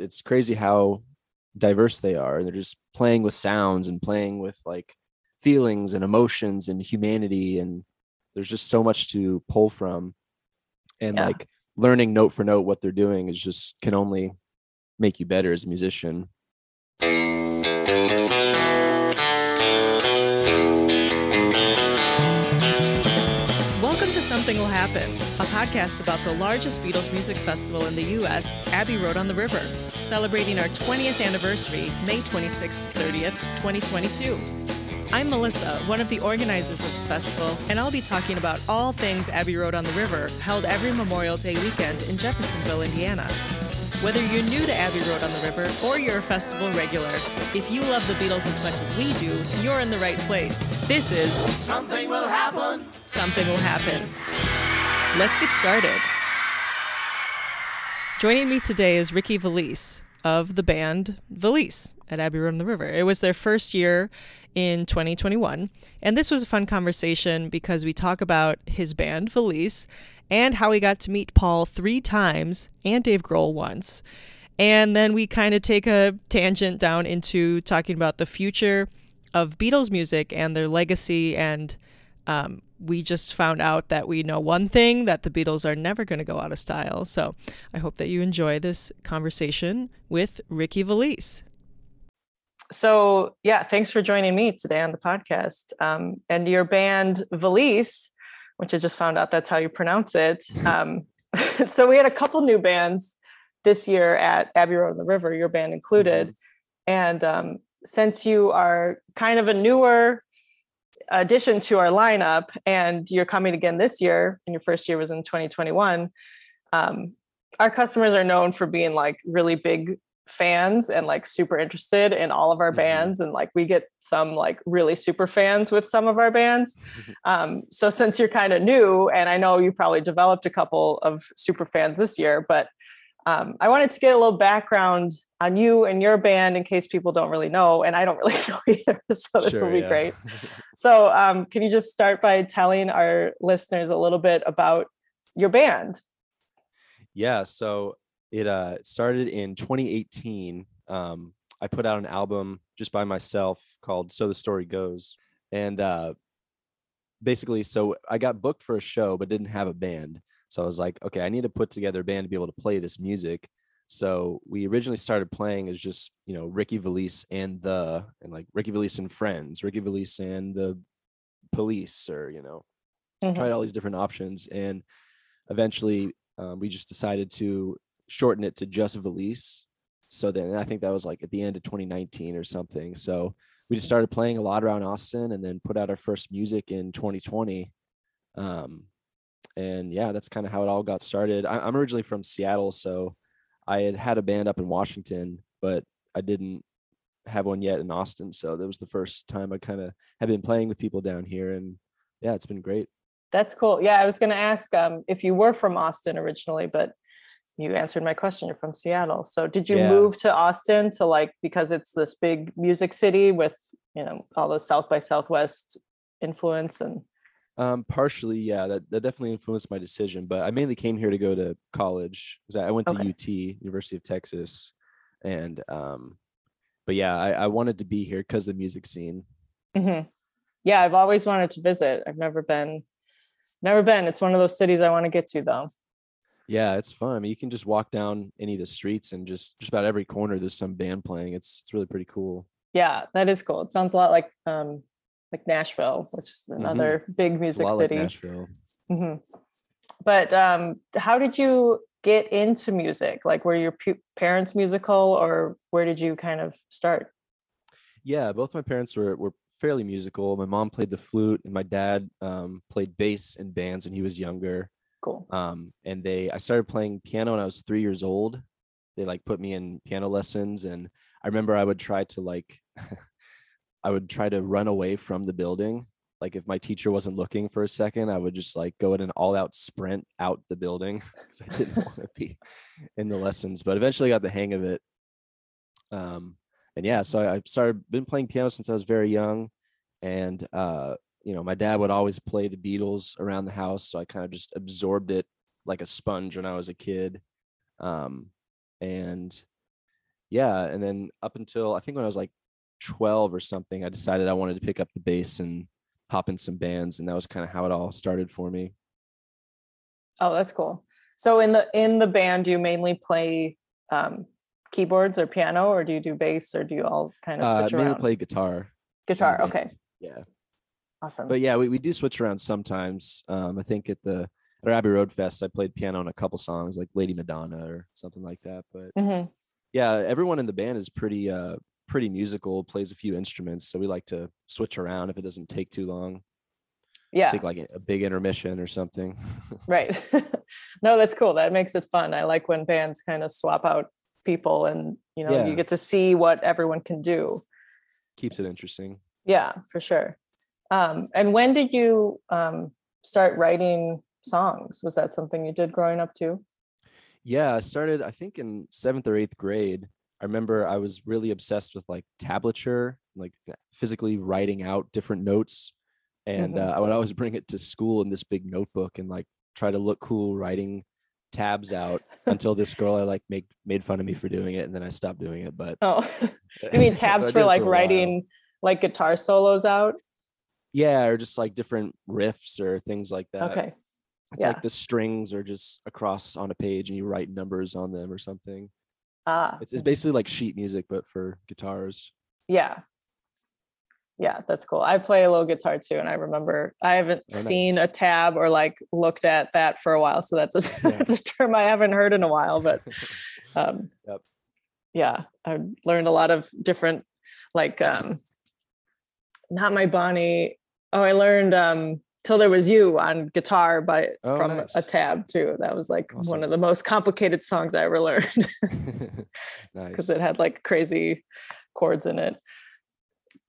it's it's crazy how diverse they are. They're just playing with sounds and playing with like feelings and emotions and humanity and there's just so much to pull from. And Yeah. like learning note for note what they're doing is just can only make you better as a musician Will Happen, a podcast about the largest Beatles music festival in the U.S., Abbey Road on the River, celebrating our 20th anniversary, May 26th to 30th, 2022. I'm Melissa, one of the organizers of the festival, and I'll be talking about all things Abbey Road on the River, held every Memorial Day weekend in Jeffersonville, Indiana. Whether you're new to Abbey Road on the River or you're a festival regular, if you love the Beatles as much as we do, you're in the right place. This is Something will happen. something will happen. Let's get started. Joining me today is Ricci Valice of the band Valice at Abbey Road on the River. It was their first year in 2021, and this was a fun conversation because we talk about his band Valice and how he got to meet Paul three times and Dave Grohl once. And then we kind of take a tangent down into talking about the future of Beatles music and their legacy and um, we just found out that we know one thing that the Beatles are never going to go out of style. So I hope that you enjoy this conversation with Ricci Valice. So, yeah, thanks for joining me today on the podcast. Um, and your band Valice, which I just found out that's how you pronounce it. Um, so, we had a couple new bands this year at Abbey Road on the River, your band included. And um, since you are kind of a newer addition to our lineup and you're coming again this year and your first year was in 2021 um, our customers are known for being like really big fans and like super interested in all of our Mhm. bands and like we get some like really super fans with some of our bands um, so since you're kind of new and i know you probably developed a couple of super fans this year but um, i wanted to get a little background on you and your band in case people don't really know and i don't really know either so this Sure, will be yeah. great so, um, can you just start by telling our listeners a little bit about your band? yeah so it uh started in 2018 um i put out an album just by myself called so the story goes and uh basically so i got booked for a show but didn't have a band so i was like okay i need to put together a band to be able to play this music so we originally started playing as just you know ricci valice and the and like ricci valice and friends ricci valice and the police or you know Mhm. tried all these different options and eventually um, we just decided to shorten it to just valice. So then i think that was like at the end of 2019 or something. So we just started playing a lot around austin and then put out our first music in 2020 um, and yeah that's kind of how it all got started. I- i'm originally from seattle so i had had a band up in washington but i didn't have one yet in austin. So that was the first time i kind of had been playing with people down here and yeah it's been great. That's cool. Yeah, I was going to ask um, if you were from Austin originally, but you answered my question. You're from Seattle. So, did you Yeah. move to Austin to like because it's this big music city with you know all the South by Southwest influence and Um, partially, yeah, that, that definitely influenced my decision. But I mainly came here to go to college because I I went to Okay. UT, University of Texas, and um, but yeah, I, I wanted to be here because the music scene. Mhm. yeah, I've always wanted to visit. I've never been, never been. It's one of those cities I want to get to though. Yeah, it's fun. I mean, you can just walk down any of the streets and just just about every corner there's some band playing. It's it's really pretty cool. Yeah, that is cool. It sounds a lot like um like Nashville, which is another big Mm-hmm. A music lot city. like Nashville. hmm But um how did you get into music? Like were your pu- parents musical or where did you kind of start? Yeah, both my parents were were fairly musical. My mom played the flute, and my dad um, played bass in bands when he was younger. Cool. um, and they i started playing piano when i was three years old. They like put me in piano lessons and i remember i would try to like i would try to run away from the building. Like if my teacher wasn't looking for a second i would just like go in an all out sprint out the building because i didn't want to be in the lessons but eventually got the hang of it. Um, and yeah so I, I started been playing piano since i was very young and uh, you know, my dad would always play the Beatles around the house, so I kind of just absorbed it like a sponge when I was a kid. Um, and yeah, and then up until I think when I was like 12 or something, I decided I wanted to pick up the bass and hop in some bands, and that was kind of how it all started for me. Oh, that's cool. So in the in the band, you mainly play um, keyboards or piano, or do you do bass, or do you all kind of Uh, mainly around? play guitar, Guitar. Okay. Yeah. Awesome. but yeah, we, we do switch around sometimes. Um, I think at the at Abbey Road Fest, I played piano on a couple songs like Lady Madonna or something like that. But Mhm. yeah, everyone in the band is pretty uh pretty musical, plays a few instruments, so we like to switch around if it doesn't take too long. Just Yeah. take like a a big intermission or something. Right. no, that's cool. That makes it fun. I like when bands kind of swap out people, and you know, Yeah. you get to see what everyone can do. Keeps it interesting. Yeah, for sure. Um, and when did you um, start writing songs? Was that something you did growing up too? Yeah, I started I think in seventh or eighth grade. I remember I was really obsessed with like tablature, like uh, physically writing out different notes. And Mhm. uh, I would always bring it to school in this big notebook and like try to look cool writing tabs out until this girl I like make made fun of me for doing it and then I stopped doing it. But Oh, you mean tabs for like while. writing like guitar solos out? Yeah, or just like different riffs or things like that. Okay. It's yeah. like the strings are just across on a page and you write numbers on them or something. Ah, It's, it's basically like sheet music, but for guitars. yeah. Yeah, that's cool. I play a little guitar too, and I remember I haven't Oh, nice. seen a tab or like looked at that for a while. So that's a, Yeah. that's a term I haven't heard in a while, but um Yep. yeah i learned a lot of different like um not my bonnie oh i learned um till there was you on guitar by Oh, from nice. a tab too that was like one of the most complicated songs i ever learned because nice. it had like crazy chords in it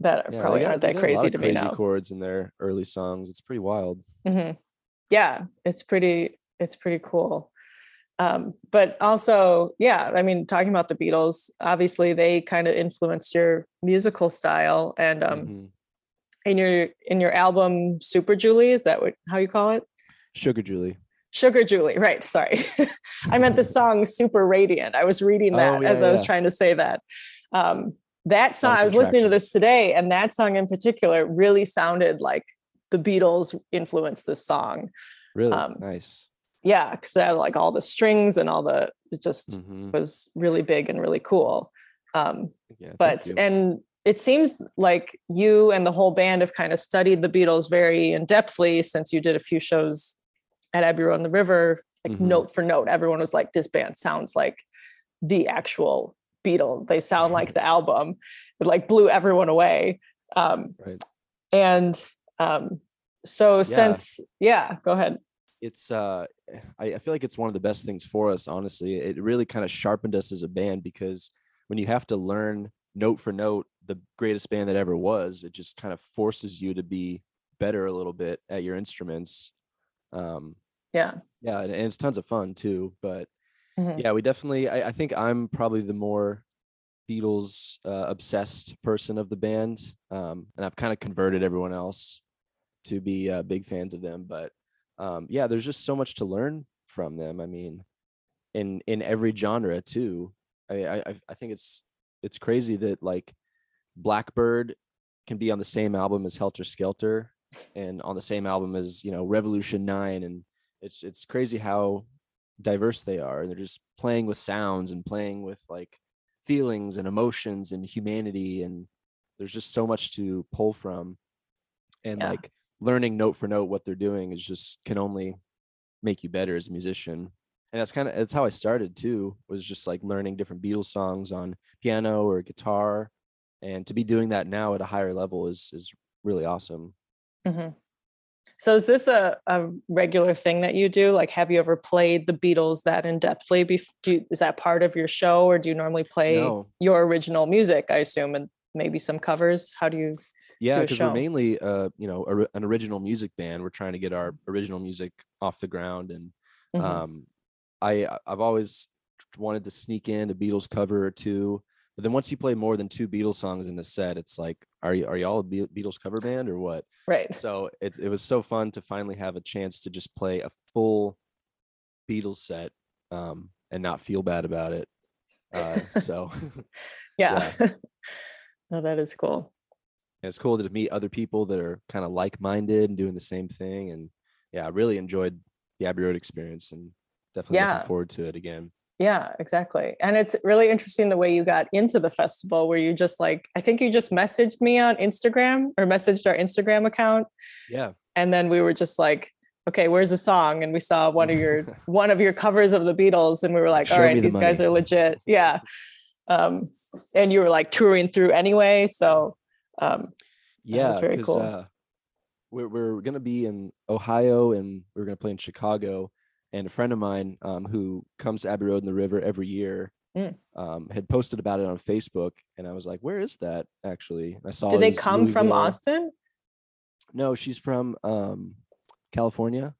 that Yeah, probably got- aren't that got a lot crazy to me crazy now chords in their early songs. It's pretty wild. hmm Yeah, it's pretty. It's pretty cool. Um, but also, yeah, I mean, talking about the Beatles, obviously they kind of influenced your musical style, and um, Mhm. In your in your album Super Julie, is that what how you call it? Sugar Julie. Sugar Julie, right? Sorry, I meant the song Super Radiant. I was reading that Oh, yeah, as I was trying to say that. Um, that song, I was listening to this today, and that song in particular really sounded like the Beatles influenced this song. Really Um, nice. yeah because i had like all the strings and all the it just Mhm. was really big and really cool um Yeah, but and it seems like you and the whole band have kind of studied the beatles very in depthly since you did a few shows at abbey road on the river. Like Mhm. note for note everyone was like this band sounds like the actual beatles. They sound like the album. It like blew everyone away. Um Right. and um so since yeah go ahead. It's uh I, I feel like it's one of the best things for us honestly. It really kind of sharpened us as a band because when you have to learn note for note the greatest band that ever was it just kind of forces you to be better a little bit at your instruments um yeah yeah and, and it's tons of fun too but Mhm. yeah we definitely I, I think i'm probably the more beatles uh, obsessed person of the band um and i've kind of converted everyone else to be uh, big fans of them but um yeah there's just so much to learn from them i mean in in every genre too i i, I- I think it's it's crazy that like blackbird can be on the same album as helter skelter and on the same album as you know revolution 9 and it's it's crazy how diverse they are and they're just playing with sounds and playing with like feelings and emotions and humanity and there's just so much to pull from. And Yeah. like learning note for note what they're doing is just can only make you better as a musician. And that's kind of that's how i started too was just like learning different beatles songs on piano or guitar and to be doing that now at a higher level is is really awesome Mhm. So is this a, a regular thing that you do? Like, have you ever played the Beatles that in depthly? Bef- do you, is that part of your show, or do you normally play no your original music? I assume, and maybe some covers. How do you? Yeah, because we're mainly, uh, you know, a, an original music band. We're trying to get our original music off the ground, and Mhm. um, I- I've always wanted to sneak in a Beatles cover or two. But then once you play more than two Beatles songs in a set, it's like, are you are y'all a Beatles cover band or what? right. So it it was so fun to finally have a chance to just play a full Beatles set um, and not feel bad about it. Uh, so yeah. no, that is cool. and it's cool to meet other people that are kind of like-minded and doing the same thing. And yeah, I really enjoyed the Abbey Road experience and definitely Yeah. looking forward to it again. Yeah, exactly. And it's really interesting the way you got into the festival where you just like, I think you just messaged me on Instagram or messaged our Instagram account. Yeah. And then we were just like, okay, where's the song? And we saw one of your one of your covers of the Beatles and we were like, Show all the these guys are legit. Yeah. Um, and you were like touring through anyway. So um Yeah, very cool. uh, we're we're gonna be in Ohio and we're gonna play in Chicago. And a friend of mine um, who comes to Abbey Road in the River every year Mm. um, had posted about it on Facebook, and I was like, "Where is that?" Actually, And I saw. do they come from. Austin? No, she's from um, California.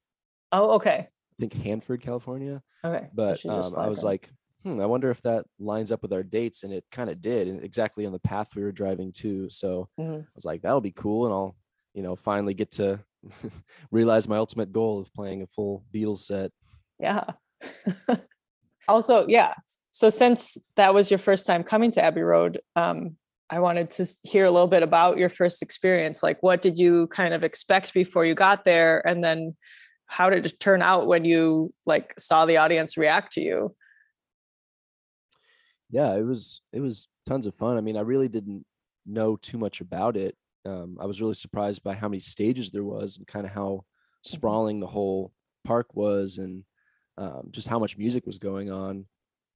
Oh, okay. I think Hanford, California. Okay. But just um, I was like, hmm, I wonder if that lines up with our dates, and it kind of did, and exactly on the path we were driving to. So Mhm. I was like, that'll be cool, and I'll, you know, finally get to realize my ultimate goal of playing a full Beatles set. Yeah. also, yeah. So since that was your first time coming to Abbey Road, um, I wanted to hear a little bit about your first experience. Like, what did you kind of expect before you got there, and then how did it turn out when you like saw the audience react to you? Yeah, it was it was tons of fun. I mean, I really didn't know too much about it. Um, I was really surprised by how many stages there was and kind of how sprawling the whole park was, and um, just how much music was going on.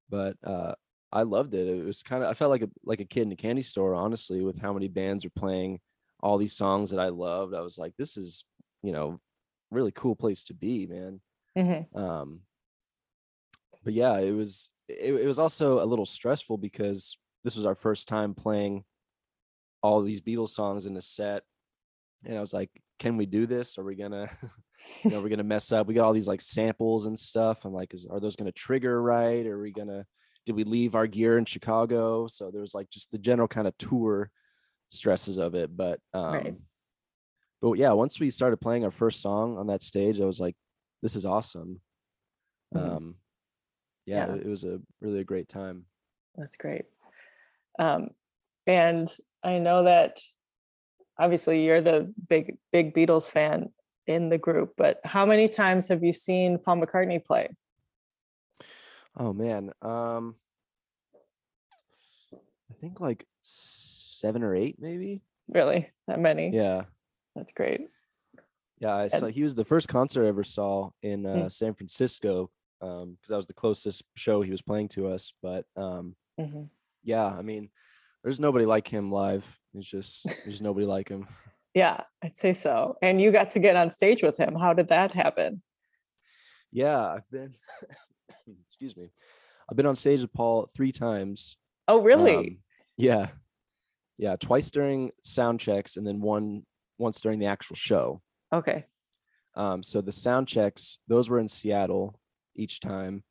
But uh, I loved it. It was kind of I felt like a like a kid in a candy store, honestly, with how many bands were playing all these songs that I loved. I was like, this is you know really cool place to be, man. Mhm. um but yeah it was it, it was also a little stressful because this was our first time playing all these beatles songs in a set and i was like can we do this are we gonna you know we're gonna mess up we got all these like samples and stuff i'm like is are those gonna trigger right are we gonna did we leave our gear in chicago so there was like just the general kind of tour stresses of it but um Right. but yeah once we started playing our first song on that stage i was like this is awesome Mhm. um yeah, Yeah. It, it was a really a great time That's great. Um, and I know that obviously you're the big big Beatles fan in the group, but how many times have you seen Paul McCartney play? oh man um i think like seven or eight maybe Really, that many? yeah That's great. yeah i saw he was the first concert i ever saw in uh, Mm. san francisco um because that was the closest show he was playing to us but um Mhm. yeah i mean there's nobody like him live there's just there's nobody like him Yeah, I'd say so. And you got to get on stage with him. How did that happen? yeah i've been excuse me i've been on stage with paul three times Oh, really? Um, yeah. Yeah. Twice during sound checks and then one once during the actual show. okay. Um, so the sound checks, those were in Seattle each time.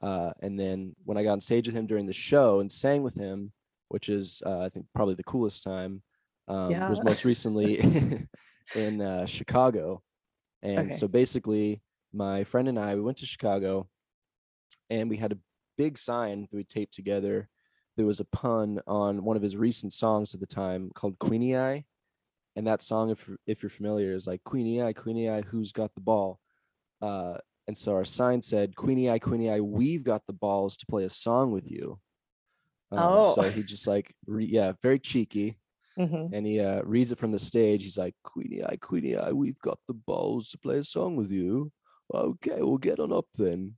Uh, and then when I got on stage with him during the show and sang with him, which is uh, I think probably the coolest time, um, was most recently in uh, Chicago. And Okay. so basically, my friend and I we went to Chicago, and we had a big sign that we taped together. There was a pun on one of his recent songs at the time called Queenie Eye, and that song, if if you're familiar, is like Queenie Eye, Queenie Eye, who's got the ball? Uh, and so our sign said, Queenie Eye, Queenie Eye, we've got the balls to play a song with you. Um, So Oh. he just like, re- yeah, very cheeky. Mhm. And he uh, reads it from the stage. He's like, Queenie Eye, Queenie Eye, we've got the balls to play a song with you. Okay, we'll get on up then.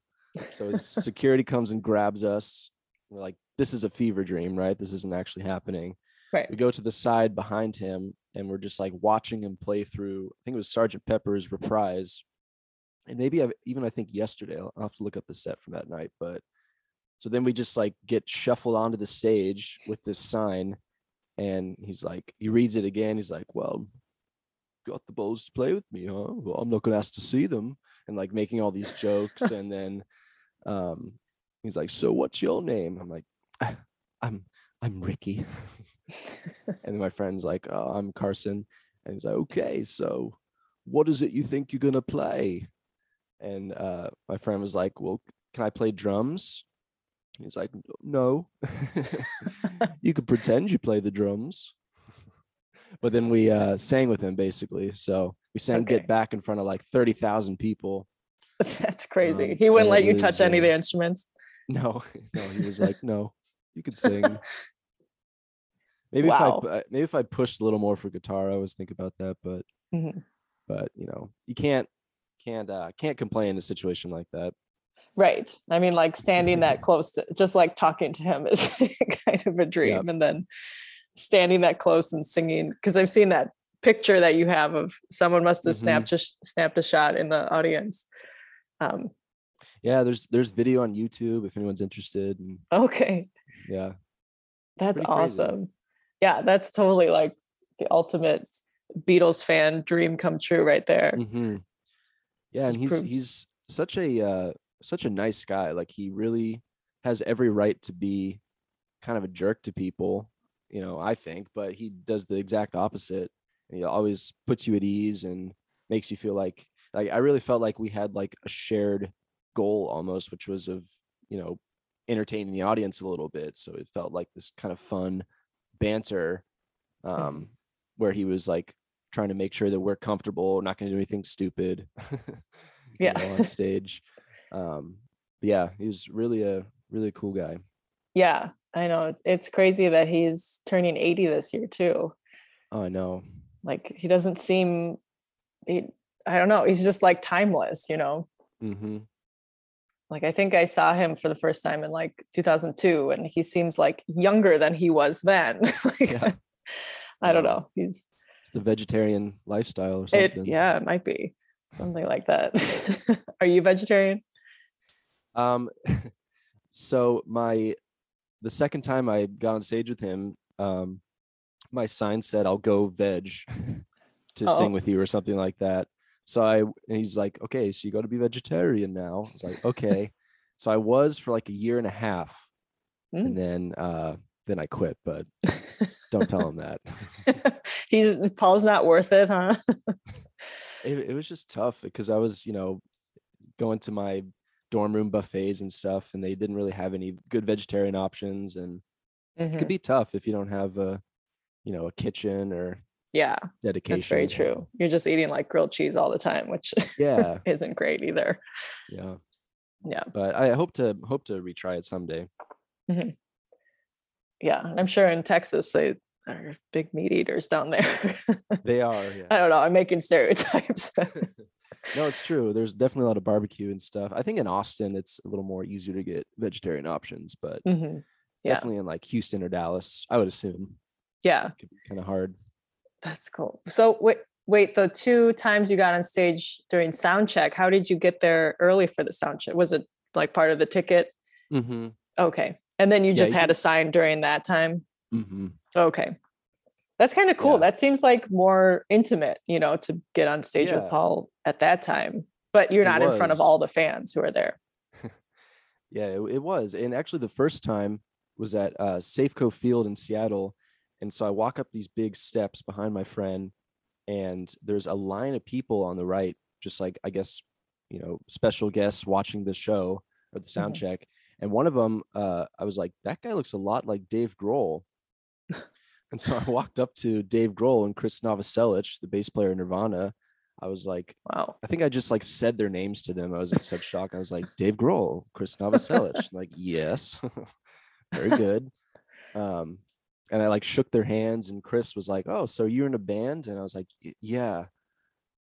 So his security comes and grabs us. We're like, this is a fever dream, right? This isn't actually happening. Right. We go to the side behind him and we're just like watching him play through, I think it was Sergeant Pepper's reprise. And maybe I've, even I think yesterday, I'll have to look up the set from that night. But so then we just like get shuffled onto the stage with this sign. And he's like, he reads it again. He's like, well, got the balls to play with me, huh? Well, I'm not going to ask to see them. And like making all these jokes. and then um, he's like, so what's your name? I'm like, I'm, I'm Ricci. and then my friend's like, oh, I'm Carson. And he's like, okay, so what is it you think you're going to play? And uh, my friend was like, well, can I play drums? He's like, no, you could pretend you play the drums. but then we uh, sang with him basically. So we sang Okay. Get Back in front of like 30,000 people. That's crazy. Um, he wouldn't let you was, touch any of uh, the instruments. No, no, he was like, no, you could sing. Maybe Wow. if I maybe if I pushed a little more for guitar, I always think about that, but Mhm. but you know, you can't can't uh can't complain in a situation like that. Right. I mean, like standing that close to just like talking to him is kind of a dream. And then standing that close and singing, because I've seen that picture that you have of someone must have Mhm. snapped a, snapped a shot in the audience. Um, Yeah, there's there's video on YouTube if anyone's interested. And okay. yeah, That's pretty crazy. awesome. Yeah, that's totally like the ultimate Beatles fan dream come true right there. hmm Yeah, Just and he's he's such a uh, such a nice guy. Like he really has every right to be kind of a jerk to people, you know. I think, but he does the exact opposite, and he always puts you at ease and makes you feel like like I really felt like we had like a shared goal almost, which was of you know entertaining the audience a little bit. So it felt like this kind of fun banter, um, where he was like trying to make sure that we're comfortable, not going to do anything stupid. Yeah. know, on stage. Um, yeah, he's really a really cool guy. Yeah, I know. It's, it's crazy that he's turning 80 this year too. Oh, I know. Like he doesn't seem he, I don't know, he's just like timeless, you know. hmm Like I think I saw him for the first time in like 2002 and he seems like younger than he was then. Like, Yeah. I don't know. He's It's the vegetarian lifestyle or it something. yeah, it might be something like that. Are you vegetarian? Um, so my the second time I got on stage with him, um, my sign said I'll go veg to Oh. sing with you or something like that. So I he's like, okay, so you got to be vegetarian now. I was like, okay. so I was for like a year and a half, Mm. and then uh, then I quit. But don't tell him that. He's Paul's not worth it, huh? it, it was just tough because I was, you know, going to my dorm room buffets and stuff, and they didn't really have any good vegetarian options, and it Mhm. could be tough if you don't have a, you know, a kitchen or Yeah, dedication. that's very true. You're just eating like grilled cheese all the time, which Yeah, isn't great either. yeah, Yeah. but I hope to hope to retry it someday. Yeah. I'm sure in Texas they are big meat eaters down there. They are, I don't know. I'm making stereotypes. no, it's true. There's definitely a lot of barbecue and stuff. I think in Austin it's a little more easier to get vegetarian options, but Mhm. Yeah. definitely in like Houston or Dallas, I would assume Yeah. it could be kind of hard. That's cool. So wait, wait, the two times you got on stage during sound check, how did you get there early for the sound check? Was it like part of the ticket? Mm-hmm. Okay. And then you Yeah, just you had can- a sign during that time? Mm-hmm. Okay. That's kind of cool. Yeah. That seems like more intimate, you know, to get on stage with Paul at that time. But you're not in front of all the fans who are there. Yeah, it, it was. And actually, the first time was at uh, Safeco Field in Seattle. And so I walk up these big steps behind my friend, and there's a line of people on the right, just like, I guess, you know, special guests watching the show or the sound Mhm. check. And one of them, uh, I was like, that guy looks a lot like Dave Grohl. and so I walked up to Dave Grohl and Chris Novoselic, the bass player in Nirvana. I was like, Wow. I think I just like said their names to them. I was in such shock. I was like, Dave Grohl, Chris Novoselic. like, yes, very good. Um, and I like shook their hands, and Chris was like, "Oh, so you're in a band?" And I was like, "Yeah."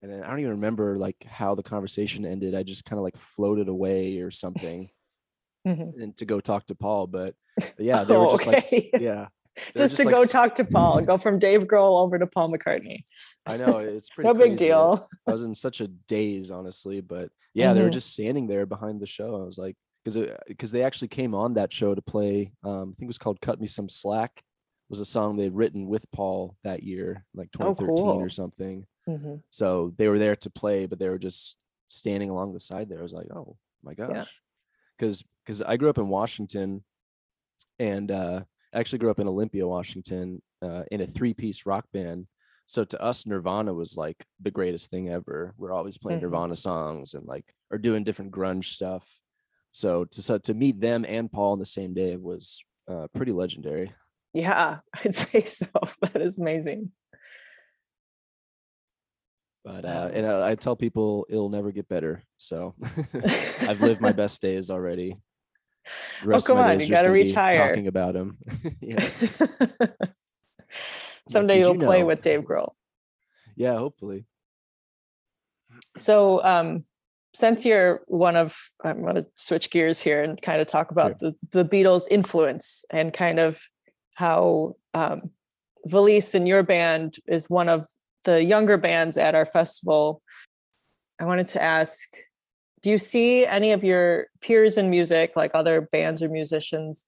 And then I don't even remember like how the conversation ended. I just kind of like floated away or something, Mhm. and to go talk to Paul. But, but yeah, they were Oh, just like, yeah, they were Just to like go talk to Paul, go from Dave Grohl over to Paul McCartney. I know it's pretty. No big deal. I was in such a daze, honestly. But yeah, they were Mhm. just standing there behind the show. I was like, because because they actually came on that show to play. Um, I think it was called "Cut Me Some Slack." Was a song they'd written with Paul that year, like Oh, 2013 cool. or something. Mhm. So they were there to play, but they were just standing along the side there. I was like, oh my gosh, because because I grew up in Washington, and uh, I actually grew up in Olympia, Washington, uh, in a three-piece rock band. So to us, Nirvana was like the greatest thing ever. We're always playing Mhm. Nirvana songs and like or doing different grunge stuff. so to so to meet them and Paul on the same day was uh, pretty legendary. Yeah, I'd say so. That is amazing. But uh, and I, I tell people it'll never get better. So I've lived my best days already. Oh, come on, you gotta gonna reach higher. Talking about him. yeah. Someday you'll you play know? with Dave Grohl. Yeah, hopefully. So, um, since you're one of, I'm going to switch gears here and kind of talk about the, the Beatles' influence and kind of how um, Valice and your band is one of the younger bands at our festival. I wanted to ask Do you see any of your peers in music, like other bands or musicians,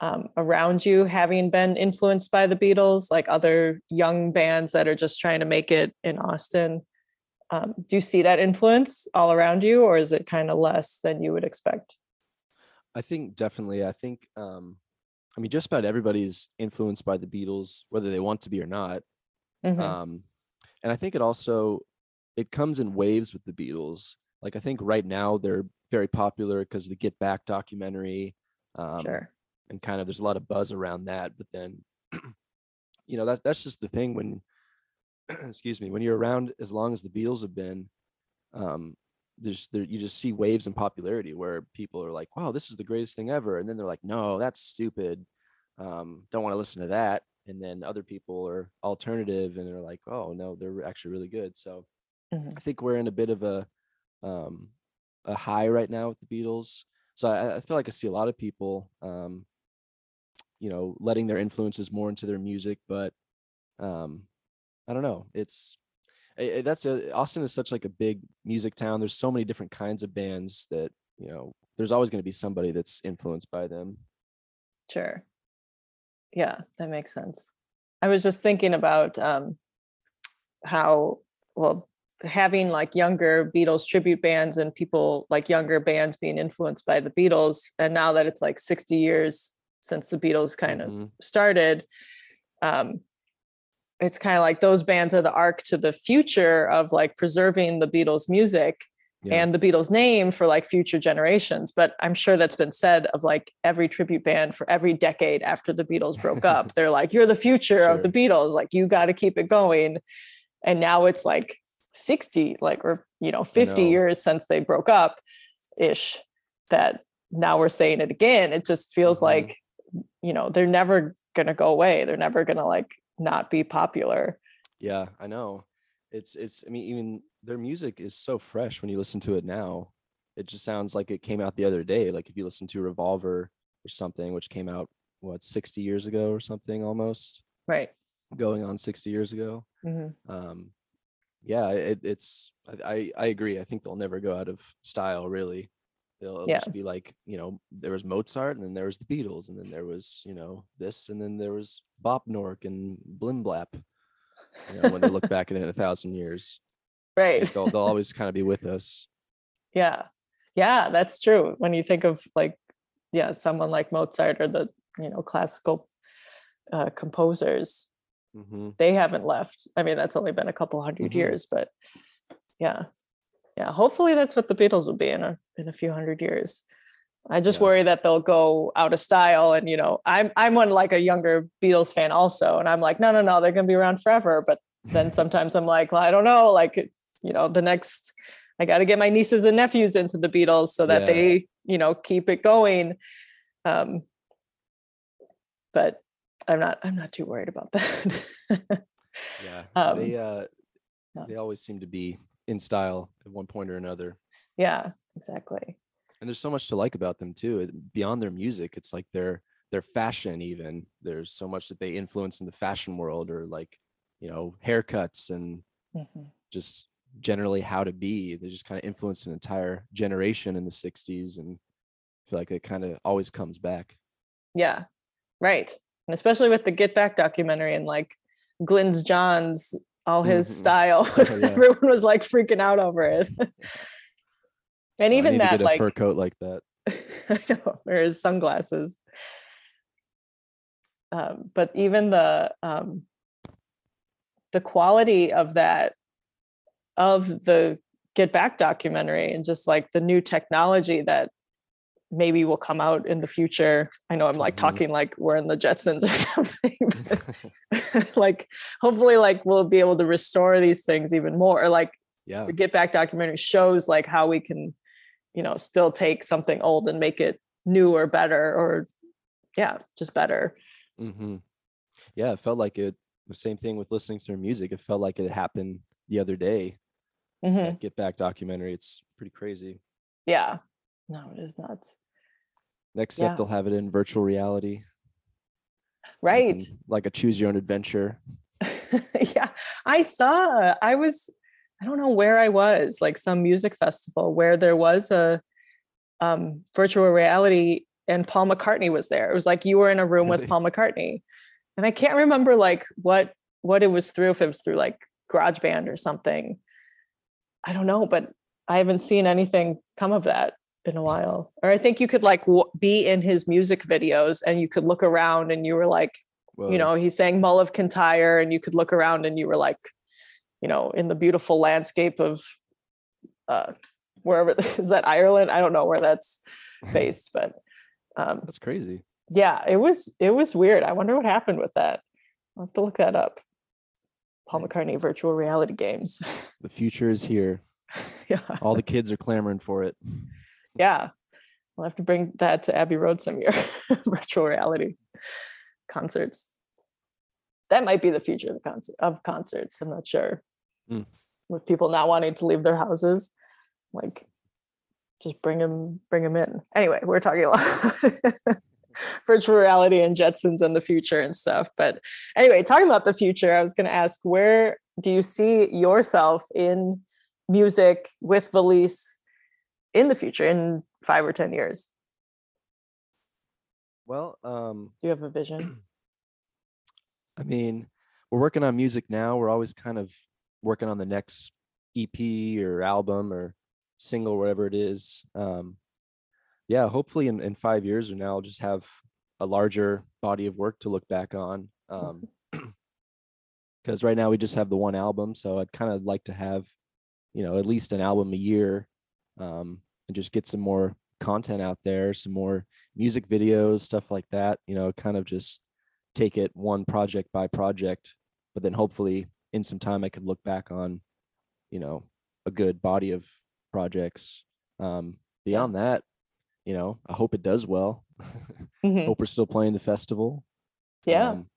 um, around you having been influenced by the Beatles, like other young bands that are just trying to make it in Austin? um, do you see that influence all around you or is it kind of less than you would expect I think definitely. I think um I mean just about everybody's influenced by the Beatles, whether they want to be or not. Mhm. Um and I think it also it comes in waves with the Beatles. Like I think right now they're very popular because the Get Back documentary. Um sure and kind of there's a lot of buzz around that. But then you know that that's just the thing when excuse me, when you're around as long as the Beatles have been, um, there's there you just see waves in popularity where people are like, wow, this is the greatest thing ever. And then they're like, no, that's stupid. Um, don't want to listen to that. And then other people are alternative and they're like, oh no, they're actually really good. So Mhm. I think we're in a bit of a um a high right now with the Beatles. So I, I feel like I see a lot of people um, you know, letting their influences more into their music, but um I don't know. It's eh, that's a, Austin is such like a big music town. There's so many different kinds of bands that you know. There's always going to be somebody that's influenced by them. sure yeah that makes sense i was just thinking about um, how well having like younger beatles tribute bands and people like younger bands being influenced by the beatles and now that it's like 60 years since the beatles kind of Mhm. started um it's kind of like those bands are the arc to the future of like preserving the beatles music Yeah. and the beatles name for like future generations but i'm sure that's been said of like every tribute band for every decade after the beatles broke up they're like you're the future of the beatles like you got to keep it going and now it's like 60 like or you know 50 know. years since they broke up ish that now we're saying it again it just feels Mhm. like you know they're never going to go away they're never going to like not be popular Yeah, I know. It's it's I mean even their music is so fresh when you listen to it now. It just sounds like it came out the other day. Like if you listen to Revolver or something, which came out what 60 years ago or something almost, right going on 60 years ago. Mhm. Um yeah, it, it's I, I agree. I think they'll never go out of style really. They'll Yeah. just be like, you know, there was Mozart and then there was the Beatles and then there was, you know, this and then there was Bob Nork and Blimblap. You know, when they look back at it in a thousand years, right they'll, they'll always kind of be with us. Yeah. Yeah, that's true. When you think of like, yeah, someone like Mozart or the, you know, classical uh, composers, hmm they haven't left. I mean, that's only been a couple 100 Mhm. years, but yeah. Yeah. Hopefully that's what the Beatles will be in a in a few hundred years. I just Yeah. worry that they'll go out of style. And you know, I'm I'm one like a younger Beatles fan also. And I'm like, no, no, no, they're gonna be around forever. But then sometimes I'm like, well, I don't know, like you know, the next I got to get my nieces and nephews into the Beatles so that Yeah. they, you know, keep it going. Um, but I'm not. I'm not too worried about that. Yeah, Um, they uh, yeah. they always seem to be in style at one point or another. yeah, exactly. and there's so much to like about them too beyond their music it's like their their fashion even there's so much that they influence in the fashion world or like you know haircuts and Mhm. just generally how to be they just kind of influenced an entire generation in the 60s and I feel like it kind of always comes back Yeah, right. And especially with the Get Back documentary and like Glenn's Johns, all his Mhm. style, Yeah. everyone was like freaking out over it. and I even that, like, fur coat like that I know, or his sunglasses. Um, but even the um, the quality of that of the Get Back documentary and just like the new technology that maybe will come out in the future. I know I'm like Mhm. talking like we're in the Jetsons or something. like hopefully like we'll be able to restore these things even more. Or like yeah. the Get Back documentary shows like how we can, you know, still take something old and make it new or better or yeah, just better. hmm Yeah, it felt like it. The same thing with listening to their music. It felt like it happened the other day. Mhm. Get Back documentary. It's pretty crazy. Yeah. No, it is nuts. Next Yeah. step, they'll have it in virtual reality. Right. can- like a choose your own adventure. yeah. I saw, I was, I don't know where I was, like some music festival where there was a um, virtual reality and Paul McCartney was there. It was like you were in a room with Paul McCartney. And I can't remember like what what it was through, if it was through like GarageBand or something. I don't know, but I haven't seen anything come of that in a while. Or I think you could like w- be in his music videos and you could look around and you were like, Whoa. you know, he's saying Mull of Kintyre, and you could look around and you were like, you know, in the beautiful landscape of uh wherever is that Ireland? I don't know where that's based, but um that's crazy. yeah, it was it was weird. I wonder what happened with that. I'll have to look that up. Paul McCartney virtual reality games. The future is here. yeah. All the kids are clamoring for it. Yeah. We'll have to bring that to Abbey Road some year. virtual reality concerts. That might be the future of the concert of concerts. I'm not sure. Hmm. With people not wanting to leave their houses, like just bring them, bring them in. Anyway, we're talking a lot virtual reality and Jetsons and the future and stuff. But anyway, talking about the future, I was going to ask, where do you see yourself in music with Valice in the future, in five or ten years? Well, um, Do you have a vision? I mean, we're working on music now. We're always kind of working on the next EP or album or single, whatever it is. Um, yeah, hopefully in, in five years from now, I'll just have a larger body of work to look back on. Um, because right now we just have the one album, so I'd kind of like to have, you know, at least an album a year, um, and just get some more content out there, some more music videos, stuff like that. You know, kind of just take it one project by project, but then hopefully in some time I could look back on, you know, a good body of projects. Um, beyond that, you know, I hope it does well. Mhm. hope we're still playing the festival. Yeah. Um,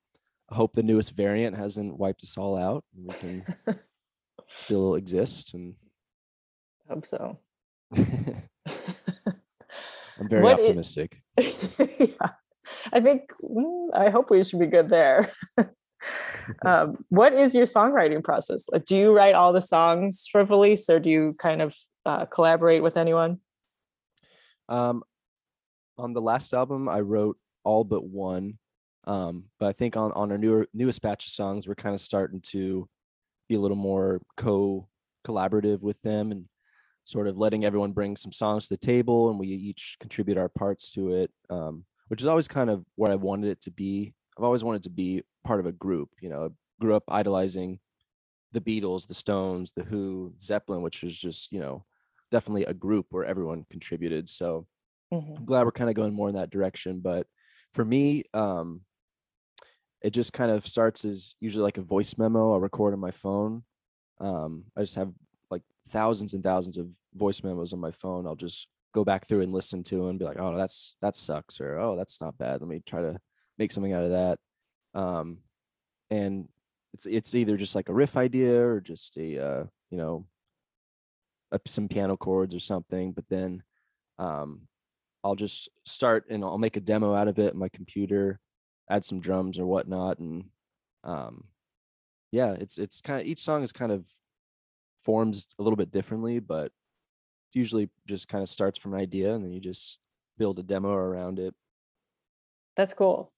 I hope the newest variant hasn't wiped us all out. And we can still exist. And hope so. I'm very What optimistic. yeah. I think mm, I hope we should be good there. um, what is your songwriting process? Like, do you write all the songs for Valice, or do you kind of uh, collaborate with anyone? Um, on the last album, I wrote all but one. Um, but I think on, on our newer newest batch of songs, we're kind of starting to be a little more co collaborative with them and sort of letting everyone bring some songs to the table and we each contribute our parts to it. Um, which is always kind of what I wanted it to be. I've always wanted to be part of a group, you know, I grew up idolizing the Beatles, the Stones, the Who, Zeppelin, which was just, you know, definitely a group where everyone contributed. So Mhm. I'm glad we're kind of going more in that direction. But for me, um, it just kind of starts as usually like a voice memo I record on my phone. Um, I just have thousands and thousands of voice memos on my phone. I'll just go back through and listen to and be like, oh, that's that sucks, or oh, that's not bad. Let me try to make something out of that. Um, and it's it's either just like a riff idea or just a uh, you know a, some piano chords or something. But then um, I'll just start and I'll make a demo out of it on my computer, add some drums or whatnot, and um, yeah, it's it's kind of each song is kind of forms a little bit differently, but it's usually just kind of starts from an idea and then you just build a demo around it. That's cool.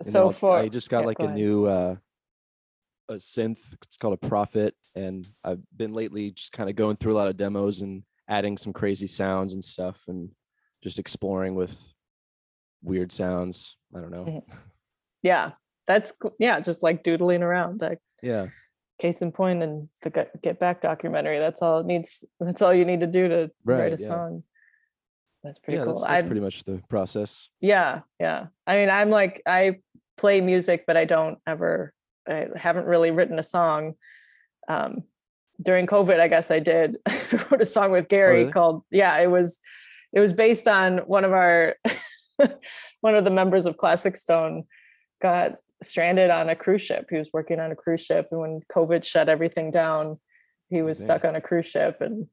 And So for I just got yeah, like go a ahead. new uh a synth. It's called a Prophet, and I've been lately just kind of going through a lot of demos and adding some crazy sounds and stuff, and just exploring with weird sounds. I don't know. Mhm. yeah, that's yeah, just like doodling around. Like Yeah, case in point, and the Get- Back documentary. That's all it needs. That's all you need to do to write a yeah. song. that's pretty yeah, cool. that's, that's pretty much the process. yeah, yeah. I mean, I'm like I play music, but I don't ever. I haven't really written a song. Um, during COVID, I guess I did. I wrote a song with Gary really? called yeah. It was it was based on one of our one of the members of Classic Stone got stranded on a cruise ship. He was working on a cruise ship, and when COVID shut everything down, he was dang. stuck on a cruise ship. And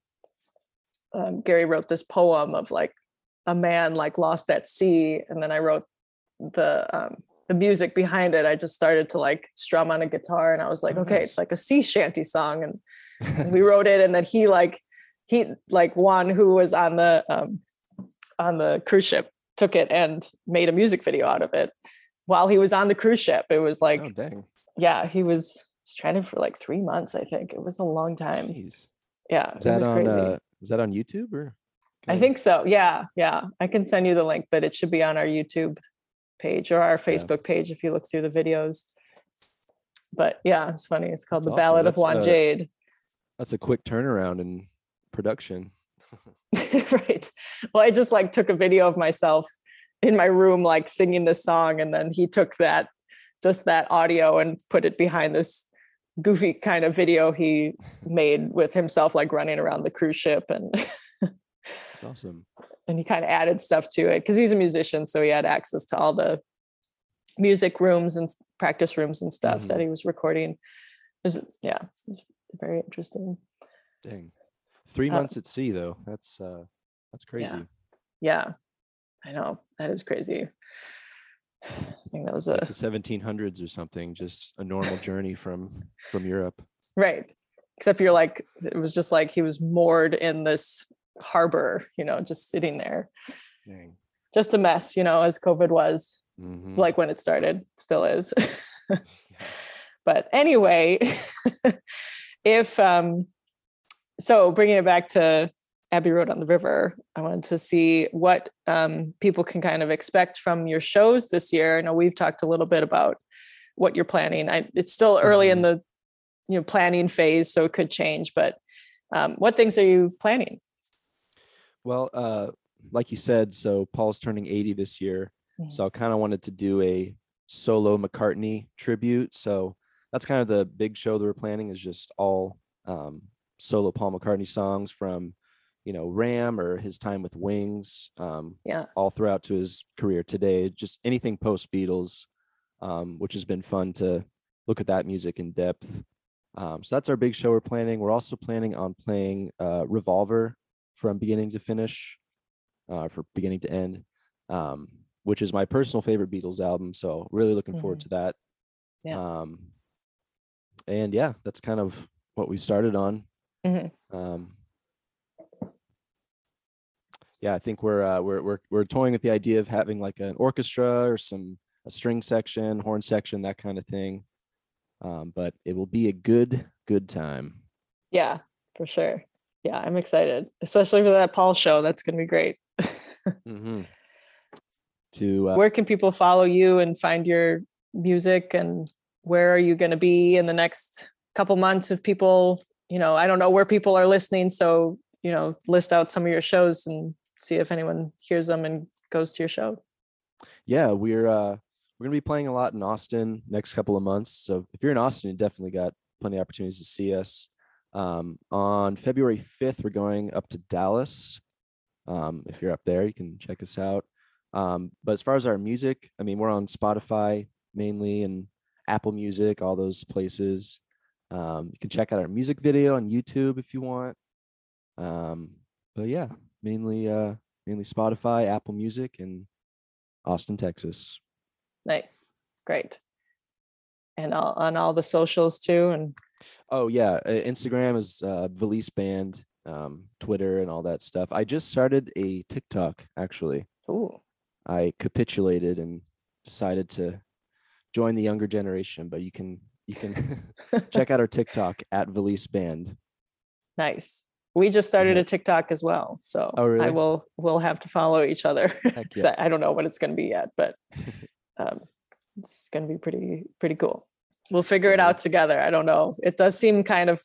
um, Gary wrote this poem of like a man like lost at sea, and then I wrote the um, the music behind it. I just started to like strum on a guitar, and I was like, Oh, okay, nice. it's like a sea shanty song, and and we wrote it and then he like he like one who was on the um on the cruise ship took it and made a music video out of it while he was on the cruise ship it was like oh dang, yeah he was stranded for like three months i think it was a long time jeez. yeah Is it that on? Uh, is that on YouTube or? can i think so yeah yeah i can send you the link but it should be on our youtube page or our facebook page if you look through the videos but yeah it's funny it's called That's the awesome. ballad of juan uh, jade That's a quick turnaround in production. right. Well, I just like took a video of myself in my room, like singing this song, and then he took that, just that audio, and put it behind this goofy kind of video he made with himself, like running around the cruise ship, and That's awesome. and he kind of added stuff to it because he's a musician, so he had access to all the music rooms and practice rooms and stuff that Mhm. he was recording. It was, yeah, it was very interesting. Dang. Three Uh, months at sea though. That's uh that's crazy. Yeah, I know that is crazy. I think that was a like the seventeen hundreds or something, just a normal journey from from Europe. right. Except you're like, it was just like he was moored in this harbor, you know, just sitting there. Dang. Just a mess, you know, as COVID was, Mhm. like when it started, still is. but anyway, if um so bringing it back to Abbey Road on the River, I wanted to see what um, people can kind of expect from your shows this year. I know we've talked a little bit about what you're planning. I, it's still early in Mhm. the you know planning phase, so it could change. But um, what things are you planning? Well, uh, like you said, so Paul's turning 80 this year. Mhm. So I kind of wanted to do a solo McCartney tribute. So that's kind of the big show that we're planning is just all um, solo Paul McCartney songs from, you know, Ram or his time with Wings, um, Yeah. all throughout to his career today. Just anything post Beatles, um, which has been fun to look at that music in depth. Um, so that's our big show we're planning. We're also planning on playing uh, Revolver from beginning to finish, uh, for beginning to end, um, which is my personal favorite Beatles album. So really looking forward to that. Yeah. Um, and yeah, that's kind of what we started on. Mm-hmm. Um, yeah, I think we're uh, we're we're we're toying with the idea of having like an orchestra or some a string section, horn section, that kind of thing. Um, but it will be a good good time. Yeah, for sure. Yeah, I'm excited, especially for that Paul show. That's going to be great. Mhm. To uh, where can people follow you and find your music and where are you going to be in the next couple months if people you know i don't know where people are listening so you know list out some of your shows and see if anyone hears them and goes to your show yeah, we're uh we're gonna be playing a lot in Austin next couple of months. So if you're in Austin, you definitely got plenty of opportunities to see us. Um, on February 5th, we're going up to Dallas. Um, if you're up there, you can check us out. Um, but as far as our music, I mean, we're on Spotify mainly and Apple Music, all those places. Um, you can check out our music video on YouTube if you want. Um, but yeah, mainly uh mainly Spotify, Apple Music, and Austin, Texas. nice great and all, on all the socials too and Oh yeah, Instagram is uh, Valice Band, um, Twitter, and all that stuff. I just started a TikTok. Actually, ooh I capitulated and decided to join the younger generation. But you can you can check out our TikTok at Valice Band. nice we just started Yeah. a tiktok as well so Oh, i will we'll have to follow each other yeah! i don't know what it's going to be yet but um, it's going to be pretty pretty cool we'll figure it out together i don't know it does seem kind of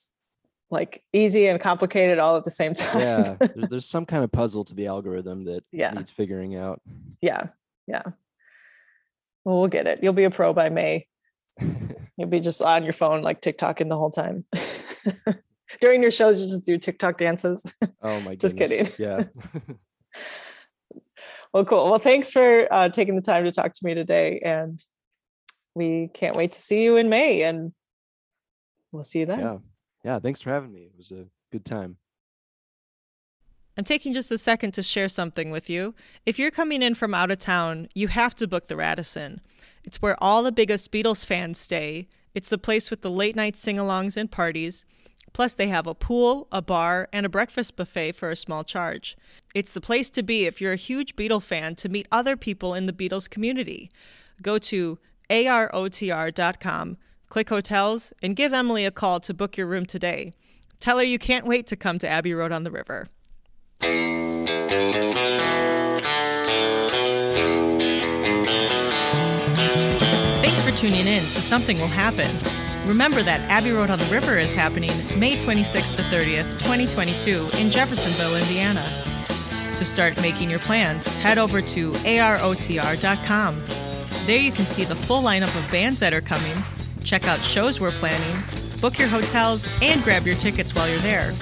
like easy and complicated all at the same time. Yeah, there's some kind of puzzle to the algorithm that Yeah. needs figuring out. yeah. Yeah. Well, we'll get it. You'll be a pro by May. You'll be just on your phone, like TikToking the whole time. During your shows, you just do TikTok dances. Oh my Just kidding. Yeah. Well, cool. Well, thanks for uh, taking the time to talk to me today. And we can't wait to see you in May. And we'll see you then. yeah. Yeah. Thanks for having me. It was a good time. I'm taking just a second to share something with you. If you're coming in from out of town, you have to book the Radisson. It's where all the biggest Beatles fans stay. It's the place with the late night sing alongs and parties. Plus, they have a pool, a bar, and a breakfast buffet for a small charge. It's the place to be if you're a huge Beatle fan to meet other people in the Beatles community. Go to arotr.com, click hotels, and give Emily a call to book your room today. Tell her you can't wait to come to Abbey Road on the River. Thanks for tuning in to Something Will Happen. Remember that Abbey Road on the River is happening May 26th to 30th, 2022 in Jeffersonville, Indiana. To start making your plans, head over to arotr.com. There you can see the full lineup of bands that are coming, check out shows we're planning, book your hotels, and grab your tickets while you're there.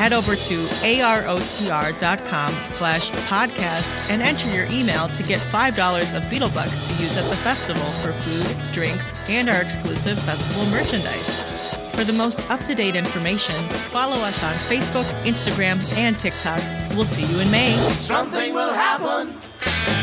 Head over to arotr.com slash podcast and enter your email to get $5 of Beetlebucks to use at the festival for food, drinks, and our exclusive festival merchandise. For the most up-to-date information, follow us on Facebook, Instagram, and TikTok. We'll see you in May. Something will happen.